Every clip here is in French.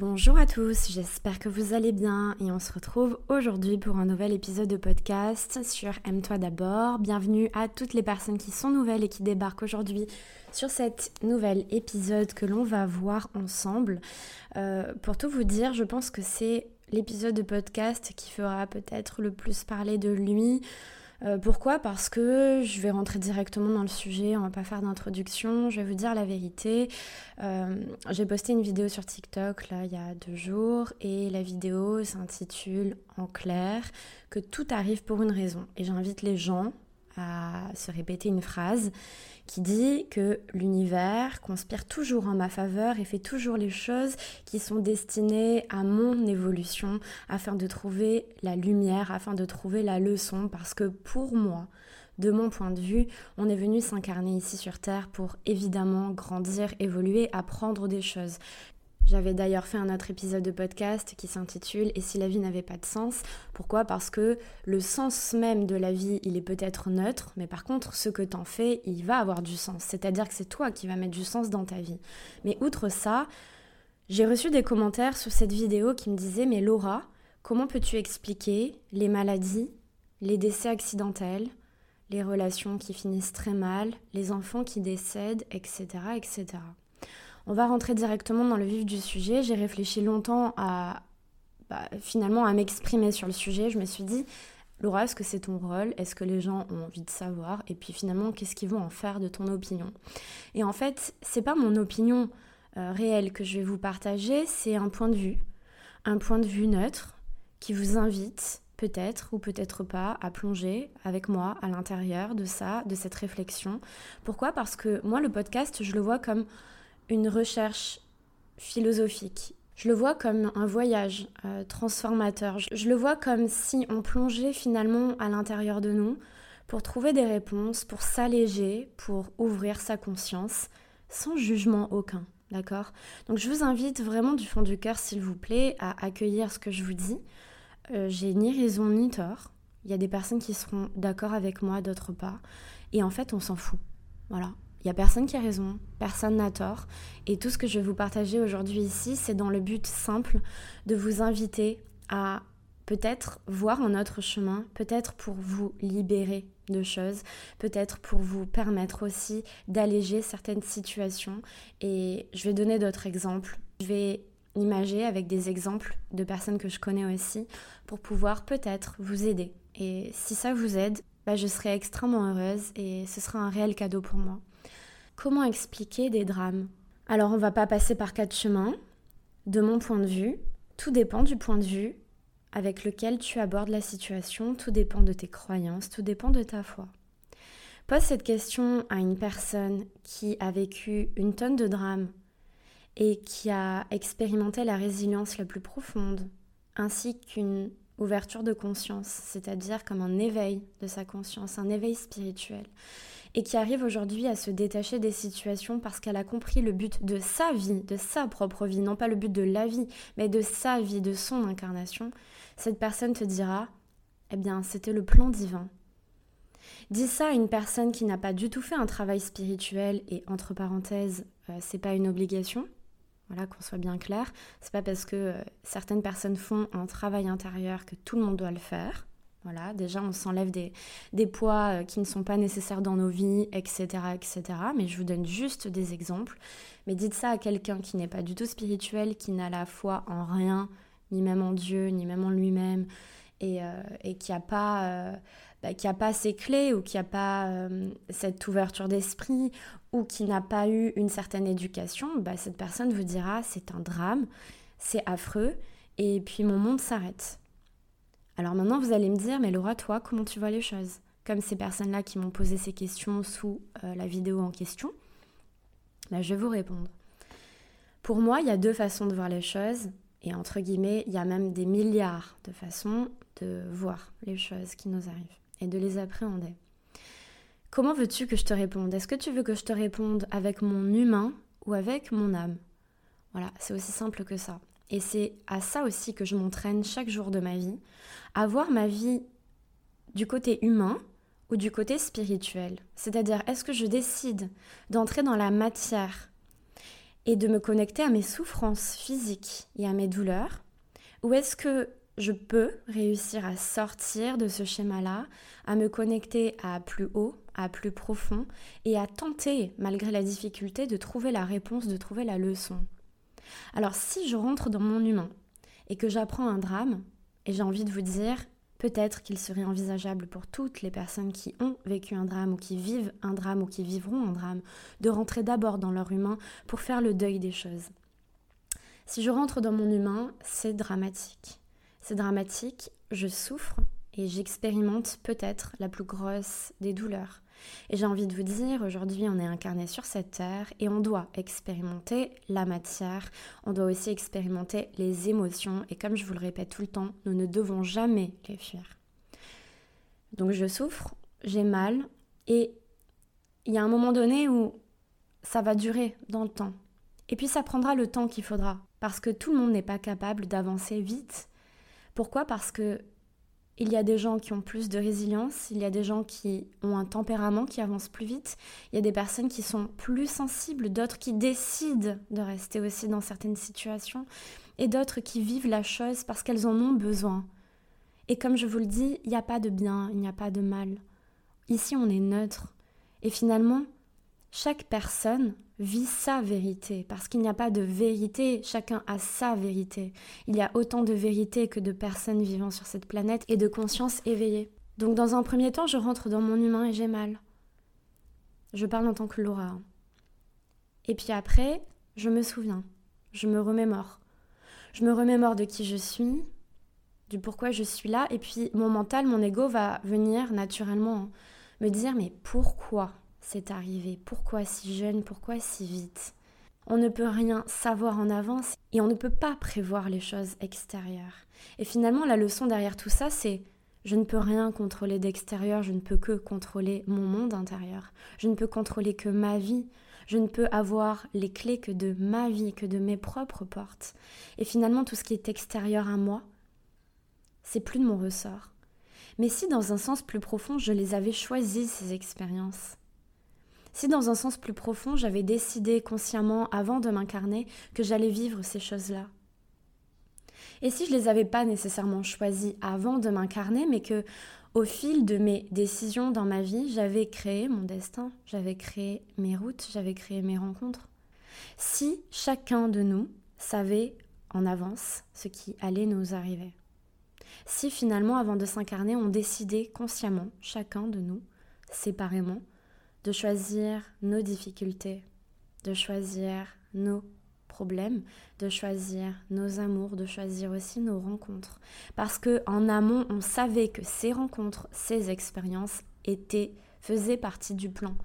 Bonjour à tous, j'espère que vous allez bien et on se retrouve aujourd'hui pour un nouvel épisode de podcast sur Aime-toi d'abord. Bienvenue à toutes les personnes qui sont nouvelles et qui débarquent aujourd'hui sur cet nouvel épisode que l'on va voir ensemble. Euh, pour tout vous dire, je pense que c'est l'épisode de podcast qui fera peut-être le plus parler de lui, euh, pourquoi? Parce que je vais rentrer directement dans le sujet, on va pas faire d'introduction, je vais vous dire la vérité. Euh, j'ai posté une vidéo sur TikTok là il y a deux jours et la vidéo s'intitule en clair que tout arrive pour une raison. Et j'invite les gens à se répéter une phrase qui dit que l'univers conspire toujours en ma faveur et fait toujours les choses qui sont destinées à mon évolution afin de trouver la lumière, afin de trouver la leçon, parce que pour moi, de mon point de vue, on est venu s'incarner ici sur Terre pour évidemment grandir, évoluer, apprendre des choses. J'avais d'ailleurs fait un autre épisode de podcast qui s'intitule Et si la vie n'avait pas de sens? Pourquoi? Parce que le sens même de la vie, il est peut-être neutre, mais par contre, ce que t'en fais, il va avoir du sens. C'est-à-dire que c'est toi qui vas mettre du sens dans ta vie. Mais outre ça, j'ai reçu des commentaires sur cette vidéo qui me disaient Mais Laura, comment peux-tu expliquer les maladies, les décès accidentels, les relations qui finissent très mal, les enfants qui décèdent, etc. etc. On va rentrer directement dans le vif du sujet. J'ai réfléchi longtemps à bah, finalement à m'exprimer sur le sujet. Je me suis dit, Laura, est-ce que c'est ton rôle? Est-ce que les gens ont envie de savoir? Et puis finalement, qu'est-ce qu'ils vont en faire de ton opinion? Et en fait, c'est pas mon opinion euh, réelle que je vais vous partager, c'est un point de vue, un point de vue neutre qui vous invite peut-être ou peut-être pas à plonger avec moi à l'intérieur de ça, de cette réflexion. Pourquoi? Parce que moi, le podcast, je le vois comme une recherche philosophique. Je le vois comme un voyage euh, transformateur. Je le vois comme si on plongeait finalement à l'intérieur de nous pour trouver des réponses, pour s'alléger, pour ouvrir sa conscience, sans jugement aucun. D'accord? Donc je vous invite vraiment du fond du cœur, s'il vous plaît, à accueillir ce que je vous dis. Euh, j'ai ni raison ni tort. Il y a des personnes qui seront d'accord avec moi, d'autres pas. Et en fait, on s'en fout. Voilà. Il n'y a personne qui a raison, personne n'a tort. Et tout ce que je vais vous partager aujourd'hui ici, c'est dans le but simple de vous inviter à peut-être voir un autre chemin, peut-être pour vous libérer de choses, peut-être pour vous permettre aussi d'alléger certaines situations. Et je vais donner d'autres exemples. Je vais imager avec des exemples de personnes que je connais aussi pour pouvoir peut-être vous aider. Et si ça vous aide, bah, je serai extrêmement heureuse et ce sera un réel cadeau pour moi. Comment expliquer des drames Alors on va pas passer par quatre chemins. De mon point de vue, tout dépend du point de vue avec lequel tu abordes la situation, tout dépend de tes croyances, tout dépend de ta foi. Pose cette question à une personne qui a vécu une tonne de drames et qui a expérimenté la résilience la plus profonde, ainsi qu'une ouverture de conscience, c'est-à-dire comme un éveil de sa conscience, un éveil spirituel et qui arrive aujourd'hui à se détacher des situations parce qu'elle a compris le but de sa vie, de sa propre vie, non pas le but de la vie, mais de sa vie, de son incarnation, cette personne te dira, eh bien, c'était le plan divin. Dis ça à une personne qui n'a pas du tout fait un travail spirituel et entre parenthèses, euh, c'est pas une obligation. Voilà, qu'on soit bien clair. C'est pas parce que euh, certaines personnes font un travail intérieur que tout le monde doit le faire. Voilà, déjà on s'enlève des, des, poids euh, qui ne sont pas nécessaires dans nos vies, etc., etc. Mais je vous donne juste des exemples. Mais dites ça à quelqu'un qui n'est pas du tout spirituel, qui n'a la foi en rien, ni même en Dieu, ni même en lui-même, et, euh, et, qui n'a pas, euh, bah, qui a pas ces clés, ou qui n'a pas cette ouverture d'esprit, ou qui n'a pas eu une certaine éducation, bah, cette personne vous dira c'est un drame, c'est affreux, et puis mon monde s'arrête. Alors maintenant, vous allez me dire, mais Laura, toi, comment tu vois les choses? Comme ces personnes-là qui m'ont posé ces questions sous euh, la vidéo en question, ben, je vais vous répondre. Pour moi, il y a deux façons de voir les choses, et entre guillemets, il y a même des milliards de façons de voir les choses qui nous arrivent et de les appréhender. Comment veux-tu que je te réponde? Est-ce que tu veux que je te réponde avec mon humain ou avec mon âme? Voilà, c'est aussi simple que ça. Et c'est à ça aussi que je m'entraîne chaque jour de ma vie, à voir ma vie du côté humain ou du côté spirituel. C'est-à-dire, est-ce que je décide d'entrer dans la matière et de me connecter à mes souffrances physiques et à mes douleurs. Ou est-ce que je peux réussir à sortir de ce schéma-là, à me connecter à plus haut, à plus profond et à tenter, malgré la difficulté, de trouver la réponse, de trouver la leçon? Alors si je rentre dans mon humain et que j'apprends un drame, et j'ai envie de vous dire, peut-être qu'il serait envisageable pour toutes les personnes qui ont vécu un drame ou qui vivent un drame ou qui vivront un drame, de rentrer d'abord dans leur humain pour faire le deuil des choses. Si je rentre dans mon humain, c'est dramatique. C'est dramatique, je souffre et j'expérimente peut-être la plus grosse des douleurs. Et j'ai envie de vous dire, aujourd'hui on est incarné sur cette terre et on doit expérimenter la matière, on doit aussi expérimenter les émotions et comme je vous le répète tout le temps, nous ne devons jamais les fuir. Donc je souffre, j'ai mal et il y a un moment donné où ça va durer dans le temps. Et puis ça prendra le temps qu'il faudra parce que tout le monde n'est pas capable d'avancer vite. Pourquoi? Parce que il y a des gens qui ont plus de résilience, il y a des gens qui ont un tempérament qui avance plus vite, il y a des personnes qui sont plus sensibles, d'autres qui décident de rester aussi dans certaines situations, et d'autres qui vivent la chose parce qu'elles en ont besoin. Et comme je vous le dis, il n'y a pas de bien, il n'y a pas de mal. Ici, on est neutre. Et finalement, chaque personne vit sa vérité, parce qu'il n'y a pas de vérité, chacun a sa vérité. Il y a autant de vérité que de personnes vivant sur cette planète et de conscience éveillée. Donc dans un premier temps, je rentre dans mon humain et j'ai mal. Je parle en tant que Laura. Hein. Et puis après, je me souviens, je me remémore. Je me remémore de qui je suis, du pourquoi je suis là, et puis mon mental, mon ego va venir naturellement me dire mais pourquoi? C'est arrivé Pourquoi si jeune? Pourquoi si vite? On ne peut rien savoir en avance et on ne peut pas prévoir les choses extérieures. Et finalement, la leçon derrière tout ça, c'est je ne peux rien contrôler d'extérieur, je ne peux que contrôler mon monde intérieur. Je ne peux contrôler que ma vie. Je ne peux avoir les clés que de ma vie, que de mes propres portes. Et finalement, tout ce qui est extérieur à moi, c'est plus de mon ressort. Mais si dans un sens plus profond, je les avais choisies, ces expériences, si dans un sens plus profond, j'avais décidé consciemment avant de m'incarner que j'allais vivre ces choses-là Et si je les avais pas nécessairement choisies avant de m'incarner, mais que au fil de mes décisions dans ma vie, j'avais créé mon destin, j'avais créé mes routes, j'avais créé mes rencontres. Si chacun de nous savait en avance ce qui allait nous arriver. Si finalement, avant de s'incarner, on décidait consciemment, chacun de nous, séparément, de choisir nos difficultés, de choisir nos problèmes, de choisir nos amours, de choisir aussi nos rencontres. Parce que en amont, on savait que ces rencontres, ces expériences étaient, faisaient partie du plan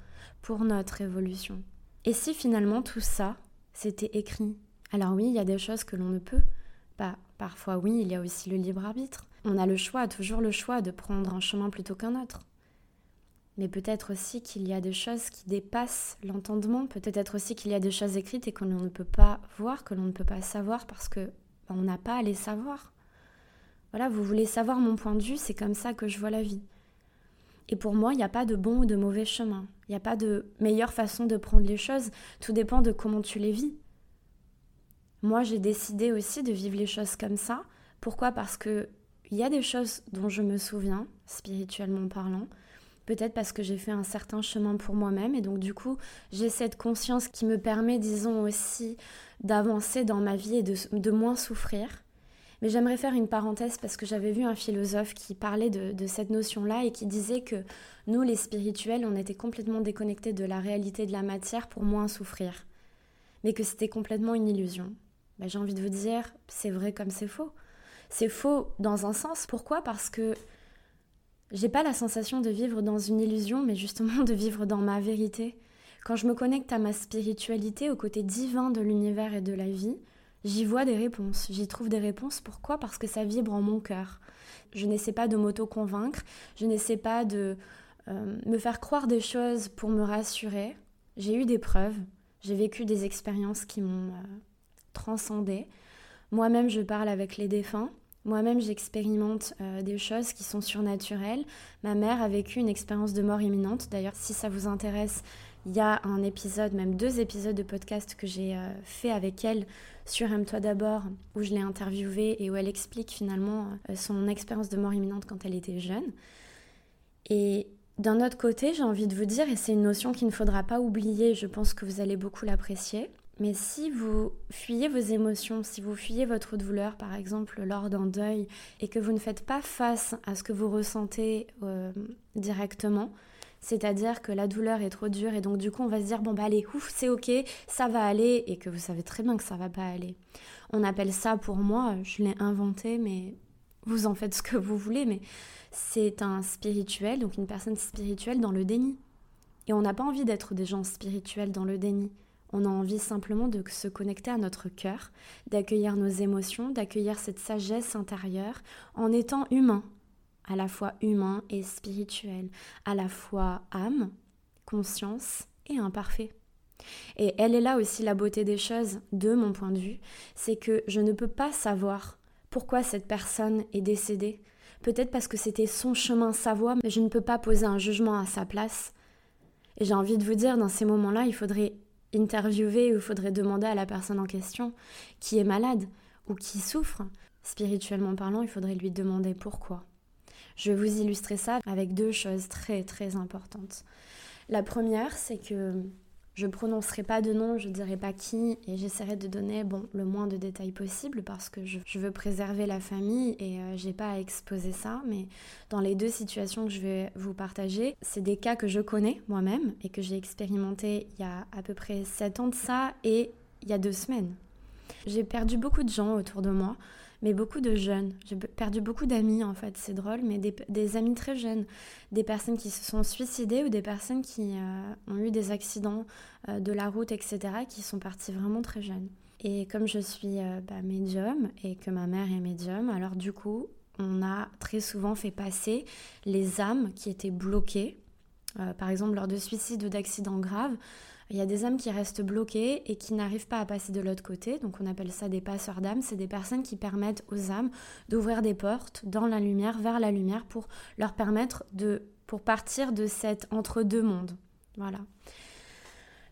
pour notre évolution. Et si finalement tout ça, c'était écrit? Alors oui, il y a des choses que l'on ne peut pas. Parfois oui, il y a aussi le libre arbitre. On a le choix, toujours le choix de prendre un chemin plutôt qu'un autre mais peut-être aussi qu'il y a des choses qui dépassent l'entendement, peut-être aussi qu'il y a des choses écrites et que l'on ne peut pas voir, que l'on ne peut pas savoir parce que ben, on n'a pas à les savoir. Voilà, vous voulez savoir mon point de vue, c'est comme ça que je vois la vie. Et pour moi, il n'y a pas de bon ou de mauvais chemin. Il n'y a pas de meilleure façon de prendre les choses. Tout dépend de comment tu les vis. Moi, j'ai décidé aussi de vivre les choses comme ça. Pourquoi? Parce que il y a des choses dont je me souviens, spirituellement parlant, peut-être parce que j'ai fait un certain chemin pour moi-même et donc du coup j'ai cette conscience qui me permet disons aussi d'avancer dans ma vie et de, moins souffrir. Mais j'aimerais faire une parenthèse parce que j'avais vu un philosophe qui parlait de, cette notion-là et qui disait que nous les spirituels on était complètement déconnectés de la réalité de la matière pour moins souffrir. Mais que c'était complètement une illusion. Ben, j'ai envie de vous dire, c'est vrai comme c'est faux. C'est faux dans un sens. Pourquoi? Parce que j'ai pas la sensation de vivre dans une illusion, mais justement de vivre dans ma vérité. Quand je me connecte à ma spiritualité, au côté divin de l'univers et de la vie, j'y vois des réponses. J'y trouve des réponses. Pourquoi? Parce que ça vibre en mon cœur. Je n'essaie pas de m'auto-convaincre, je n'essaie pas de euh, me faire croire des choses pour me rassurer. J'ai eu des preuves, j'ai vécu des expériences qui m'ont euh, transcendée. Moi-même, je parle avec les défunts. Moi-même, j'expérimente euh, des choses qui sont surnaturelles. Ma mère a vécu une expérience de mort imminente. D'ailleurs, si ça vous intéresse, Il y a un épisode, même deux épisodes de podcast que j'ai euh, fait avec elle sur Aime-toi d'abord, où je l'ai interviewée et où elle explique finalement euh, son expérience de mort imminente quand elle était jeune. Et d'un autre côté, j'ai envie de vous dire, et c'est une notion qu'il ne faudra pas oublier, je pense que vous allez beaucoup l'apprécier, mais si vous fuyez vos émotions, si vous fuyez votre douleur, par exemple lors d'un deuil, et que vous ne faites pas face à ce que vous ressentez euh, directement, c'est-à-dire que la douleur est trop dure et donc du coup on va se dire bon bah allez ouf c'est ok ça va aller et que vous savez très bien que ça va pas aller. On appelle ça pour moi, je l'ai inventé mais vous en faites ce que vous voulez mais c'est un spirituel donc une personne spirituelle dans le déni. Et on n'a pas envie d'être des gens spirituels dans le déni. On a envie simplement de se connecter à notre cœur, d'accueillir nos émotions, d'accueillir cette sagesse intérieure en étant humain, à la fois humain et spirituel, à la fois âme, conscience et imparfait. Et elle est là aussi la beauté des choses, de mon point de vue, c'est que je ne peux pas savoir pourquoi cette personne est décédée. Peut-être parce que c'était son chemin, sa voie, mais je ne peux pas poser un jugement à sa place. Et j'ai envie de vous dire, dans ces moments-là, il faudrait interviewer ou faudrait demander à la personne en question qui est malade ou qui souffre. Spirituellement parlant, il faudrait lui demander pourquoi. Je vais vous illustrer ça avec deux choses très très importantes. La première, c'est que je prononcerai pas de nom, je dirai pas qui, et j'essaierai de donner bon, le moins de détails possible parce que je, veux préserver la famille et euh, j'ai pas à exposer ça. Mais dans les deux situations que je vais vous partager, c'est des cas que je connais moi-même et que j'ai expérimenté il y a à peu près 7 ans de ça et il y a deux semaines. J'ai perdu beaucoup de gens autour de moi mais beaucoup de jeunes. J'ai perdu beaucoup d'amis en fait, c'est drôle, mais des, amis très jeunes, des personnes qui se sont suicidées ou des personnes qui euh, ont eu des accidents euh, de la route, etc., qui sont parties vraiment très jeunes. Et comme je suis euh, bah, médium et que ma mère est médium, alors du coup, on a très souvent fait passer les âmes qui étaient bloquées, par exemple lors de suicides ou d'accidents graves, il y a des âmes qui restent bloquées et qui n'arrivent pas à passer de l'autre côté. Donc on appelle ça des passeurs d'âmes. C'est des personnes qui permettent aux âmes d'ouvrir des portes dans la lumière, vers la lumière, pour leur permettre de, pour partir de cet entre-deux mondes. Voilà.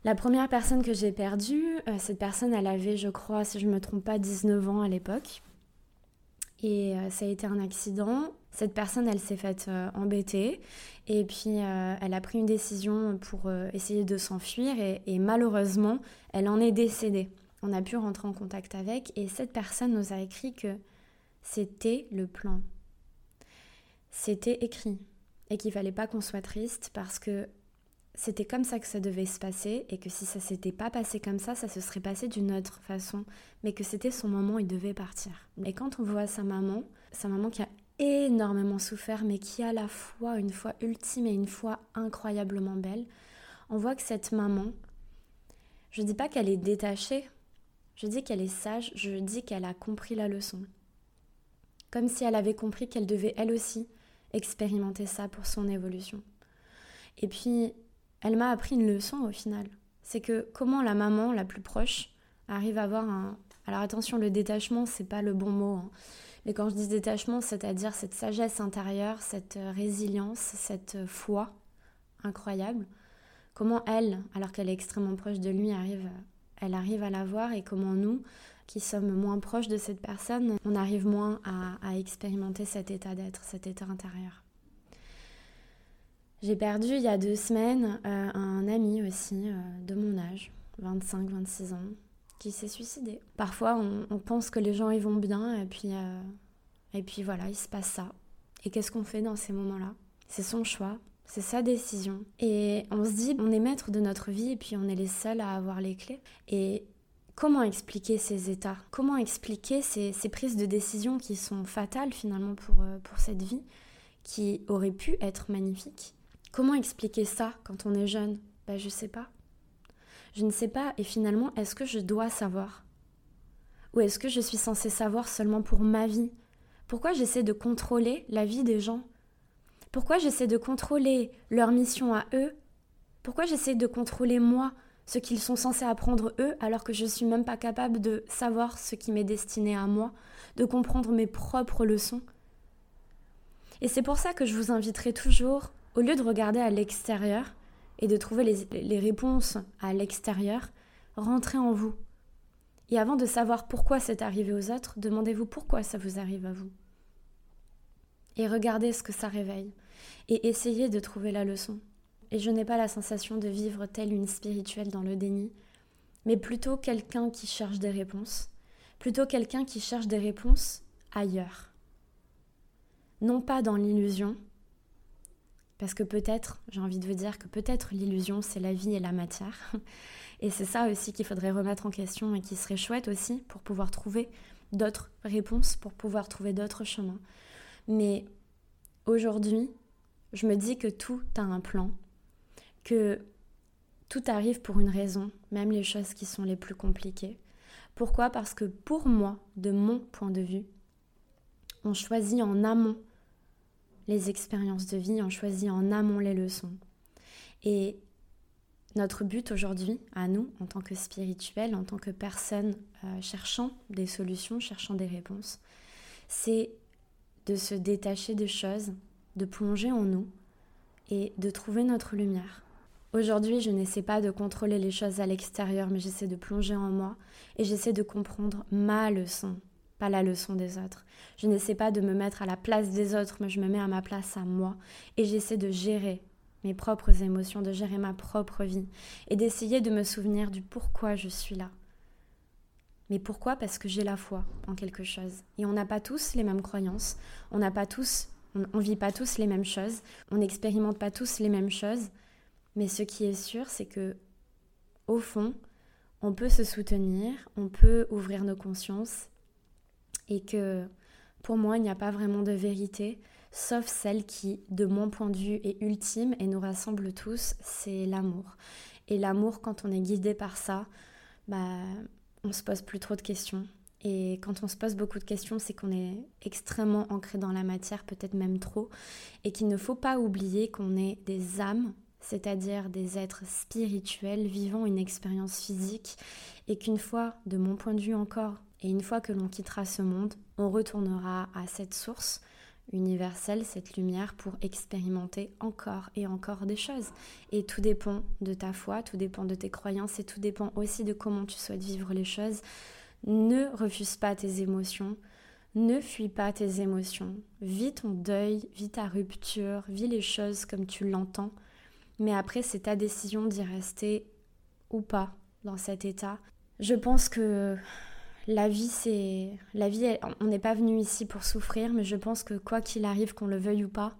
La première personne que j'ai perdue, euh, cette personne, elle avait, je crois, si je ne me trompe pas, 19 ans à l'époque. Et euh, ça a été un accident. Cette personne, elle s'est faite euh, embêter et puis euh, elle a pris une décision pour essayer de s'enfuir et, malheureusement, elle en est décédée. On a pu rentrer en contact avec et cette personne nous a écrit que c'était le plan. C'était écrit et qu'il fallait pas qu'on soit triste parce que c'était comme ça que ça devait se passer et que si ça s'était pas passé comme ça, ça se serait passé d'une autre façon, mais que c'était son moment, il devait partir. Et quand on voit sa maman, sa maman qui a énormément souffert, mais qui a à la fois une foi ultime et une foi incroyablement belle, on voit que cette maman, je dis pas qu'elle est détachée, je dis qu'elle est sage, je dis qu'elle a compris la leçon. Comme si elle avait compris qu'elle devait elle aussi expérimenter ça pour son évolution. Et puis, elle m'a appris une leçon au final. C'est que comment la maman la plus proche arrive à avoir un. Alors attention, le détachement, c'est pas le bon mot. Hein. Mais quand je dis détachement, c'est-à-dire cette sagesse intérieure, cette euh, résilience, cette euh, foi incroyable. Comment elle, alors qu'elle est extrêmement proche de lui, arrive, elle arrive à la voir et comment nous, qui sommes moins proches de cette personne, on arrive moins à expérimenter cet état d'être, cet état intérieur. J'ai perdu il y a deux semaines euh, un ami aussi euh, de mon âge, 25-26 ans, qui s'est suicidé. Parfois, on, pense que les gens ils vont bien et puis, euh, et puis voilà, il se passe ça. Et qu'est-ce qu'on fait dans ces moments-là? C'est son choix, c'est sa décision. Et on se dit, on est maître de notre vie et puis on est les seuls à avoir les clés. Et comment expliquer ces états? Comment expliquer ces, prises de décision qui sont fatales finalement pour, pour cette vie, qui aurait pu être magnifique Comment expliquer ça quand on est jeune? Ben je sais pas. Je ne sais pas et finalement est-ce que je dois savoir? Ou est-ce que je suis censée savoir seulement pour ma vie? Pourquoi j'essaie de contrôler la vie des gens? Pourquoi j'essaie de contrôler leur mission à eux? Pourquoi j'essaie de contrôler moi ce qu'ils sont censés apprendre eux alors que je suis même pas capable de savoir ce qui m'est destiné à moi, de comprendre mes propres leçons? Et c'est pour ça que je vous inviterai toujours au lieu de regarder à l'extérieur et de trouver les, réponses à l'extérieur, rentrez en vous. Et avant de savoir pourquoi c'est arrivé aux autres, demandez-vous pourquoi ça vous arrive à vous. Et regardez ce que ça réveille. Et essayez de trouver la leçon. Et je n'ai pas la sensation de vivre telle une spirituelle dans le déni, mais plutôt quelqu'un qui cherche des réponses, plutôt quelqu'un qui cherche des réponses ailleurs. Non pas dans l'illusion, parce que peut-être, j'ai envie de vous dire que peut-être l'illusion, c'est la vie et la matière. Et c'est ça aussi qu'il faudrait remettre en question et qui serait chouette aussi pour pouvoir trouver d'autres réponses, pour pouvoir trouver d'autres chemins. Mais aujourd'hui, je me dis que tout a un plan, que tout arrive pour une raison, même les choses qui sont les plus compliquées. Pourquoi? Parce que pour moi, de mon point de vue, on choisit en amont les expériences de vie, on choisit en amont les leçons. Et notre but aujourd'hui, à nous, en tant que spirituels, en tant que personnes euh, cherchant des solutions, cherchant des réponses, c'est de se détacher des choses, de plonger en nous et de trouver notre lumière. Aujourd'hui, je n'essaie pas de contrôler les choses à l'extérieur, mais j'essaie de plonger en moi et j'essaie de comprendre ma leçon, pas la leçon des autres. Je n'essaie pas de me mettre à la place des autres, mais je me mets à ma place à moi. Et j'essaie de gérer mes propres émotions, de gérer ma propre vie. Et d'essayer de me souvenir du pourquoi je suis là. Mais pourquoi? Parce que j'ai la foi en quelque chose. Et on n'a pas tous les mêmes croyances, on n'a pas tous, on, vit pas tous les mêmes choses, on n'expérimente pas tous les mêmes choses. Mais ce qui est sûr, c'est que, au fond, on peut se soutenir, on peut ouvrir nos consciences et que pour moi, il n'y a pas vraiment de vérité, sauf celle qui, de mon point de vue, est ultime et nous rassemble tous, c'est l'amour. Et l'amour, quand on est guidé par ça, bah, on se pose plus trop de questions. Et quand on se pose beaucoup de questions, c'est qu'on est extrêmement ancré dans la matière, peut-être même trop, et qu'il ne faut pas oublier qu'on est des âmes, c'est-à-dire des êtres spirituels vivant une expérience physique, et qu'une fois, de mon point de vue encore, et une fois que l'on quittera ce monde, on retournera à cette source universelle, cette lumière, pour expérimenter encore et encore des choses. Et tout dépend de ta foi, tout dépend de tes croyances et tout dépend aussi de comment tu souhaites vivre les choses. Ne refuse pas tes émotions, ne fuis pas tes émotions. Vis ton deuil, vis ta rupture, vis les choses comme tu l'entends. Mais après, c'est ta décision d'y rester ou pas dans cet état. Je pense que la vie, c'est. La vie, on n'est pas venu ici pour souffrir, mais je pense que quoi qu'il arrive, qu'on le veuille ou pas,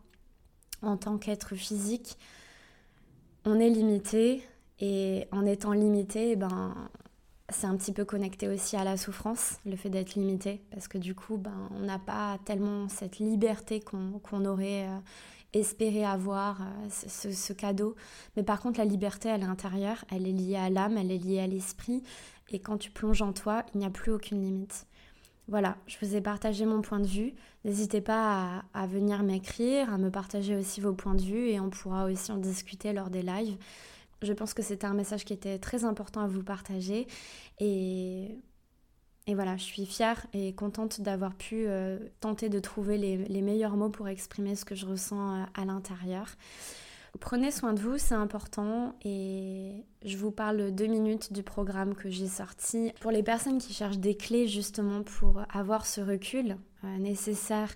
en tant qu'être physique, on est limité. Et en étant limité, eh ben, c'est un petit peu connecté aussi à la souffrance, le fait d'être limité, parce que du coup, ben, on n'a pas tellement cette liberté qu'on aurait euh, espéré avoir, euh, ce, cadeau. Mais par contre, la liberté à l'intérieur, elle est liée à l'âme, elle est liée à l'esprit, et quand tu plonges en toi, il n'y a plus aucune limite. Voilà, je vous ai partagé mon point de vue. N'hésitez pas à, venir m'écrire, à me partager aussi vos points de vue et on pourra aussi en discuter lors des lives. Je pense que c'était un message qui était très important à vous partager et, et voilà, je suis fière et contente d'avoir pu euh, tenter de trouver les, meilleurs mots pour exprimer ce que je ressens euh, à l'intérieur. Prenez soin de vous, c'est important et je vous parle deux minutes du programme que j'ai sorti. Pour les personnes qui cherchent des clés justement pour avoir ce recul euh, nécessaire,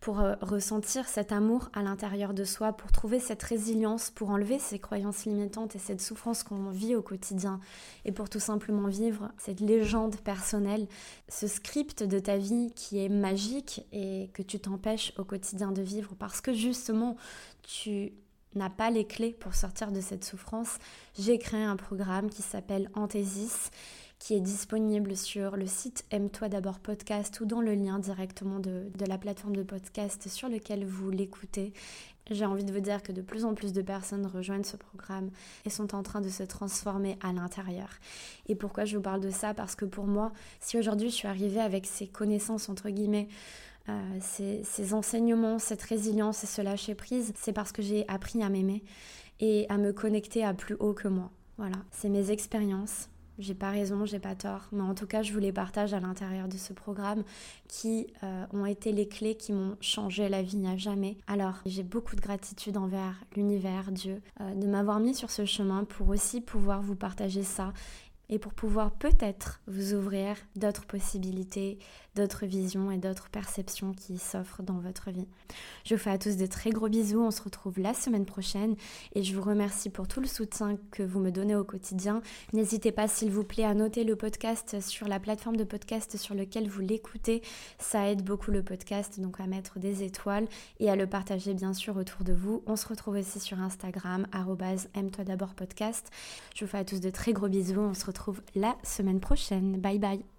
pour euh, ressentir cet amour à l'intérieur de soi, pour trouver cette résilience, pour enlever ces croyances limitantes et cette souffrance qu'on vit au quotidien et pour tout simplement vivre cette légende personnelle, ce script de ta vie qui est magique et que tu t'empêches au quotidien de vivre parce que justement tu n'a pas les clés pour sortir de cette souffrance, j'ai créé un programme qui s'appelle Anthésis, qui est disponible sur le site Aime-toi d'abord podcast ou dans le lien directement de, de, la plateforme de podcast sur lequel vous l'écoutez. J'ai envie de vous dire que de plus en plus de personnes rejoignent ce programme et sont en train de se transformer à l'intérieur. Et pourquoi je vous parle de ça? Parce que pour moi, si aujourd'hui je suis arrivée avec ces connaissances, entre guillemets, euh, ces, enseignements, cette résilience et ce lâcher prise, c'est parce que j'ai appris à m'aimer et à me connecter à plus haut que moi. Voilà, c'est mes expériences, j'ai pas raison, j'ai pas tort, mais en tout cas, je vous les partage à l'intérieur de ce programme qui euh, ont été les clés qui m'ont changé la vie à jamais. Alors, j'ai beaucoup de gratitude envers l'univers, Dieu, euh, de m'avoir mis sur ce chemin pour aussi pouvoir vous partager ça et pour pouvoir peut-être vous ouvrir d'autres possibilités, d'autres visions et d'autres perceptions qui s'offrent dans votre vie. Je vous fais à tous de très gros bisous, on se retrouve la semaine prochaine et je vous remercie pour tout le soutien que vous me donnez au quotidien. N'hésitez pas s'il vous plaît à noter le podcast sur la plateforme de podcast sur lequel vous l'écoutez, ça aide beaucoup le podcast donc à mettre des étoiles et à le partager bien sûr autour de vous. On se retrouve aussi sur Instagram aime-toi d'abord podcast. Je vous fais à tous de très gros bisous, on se retrouve la semaine prochaine. Bye bye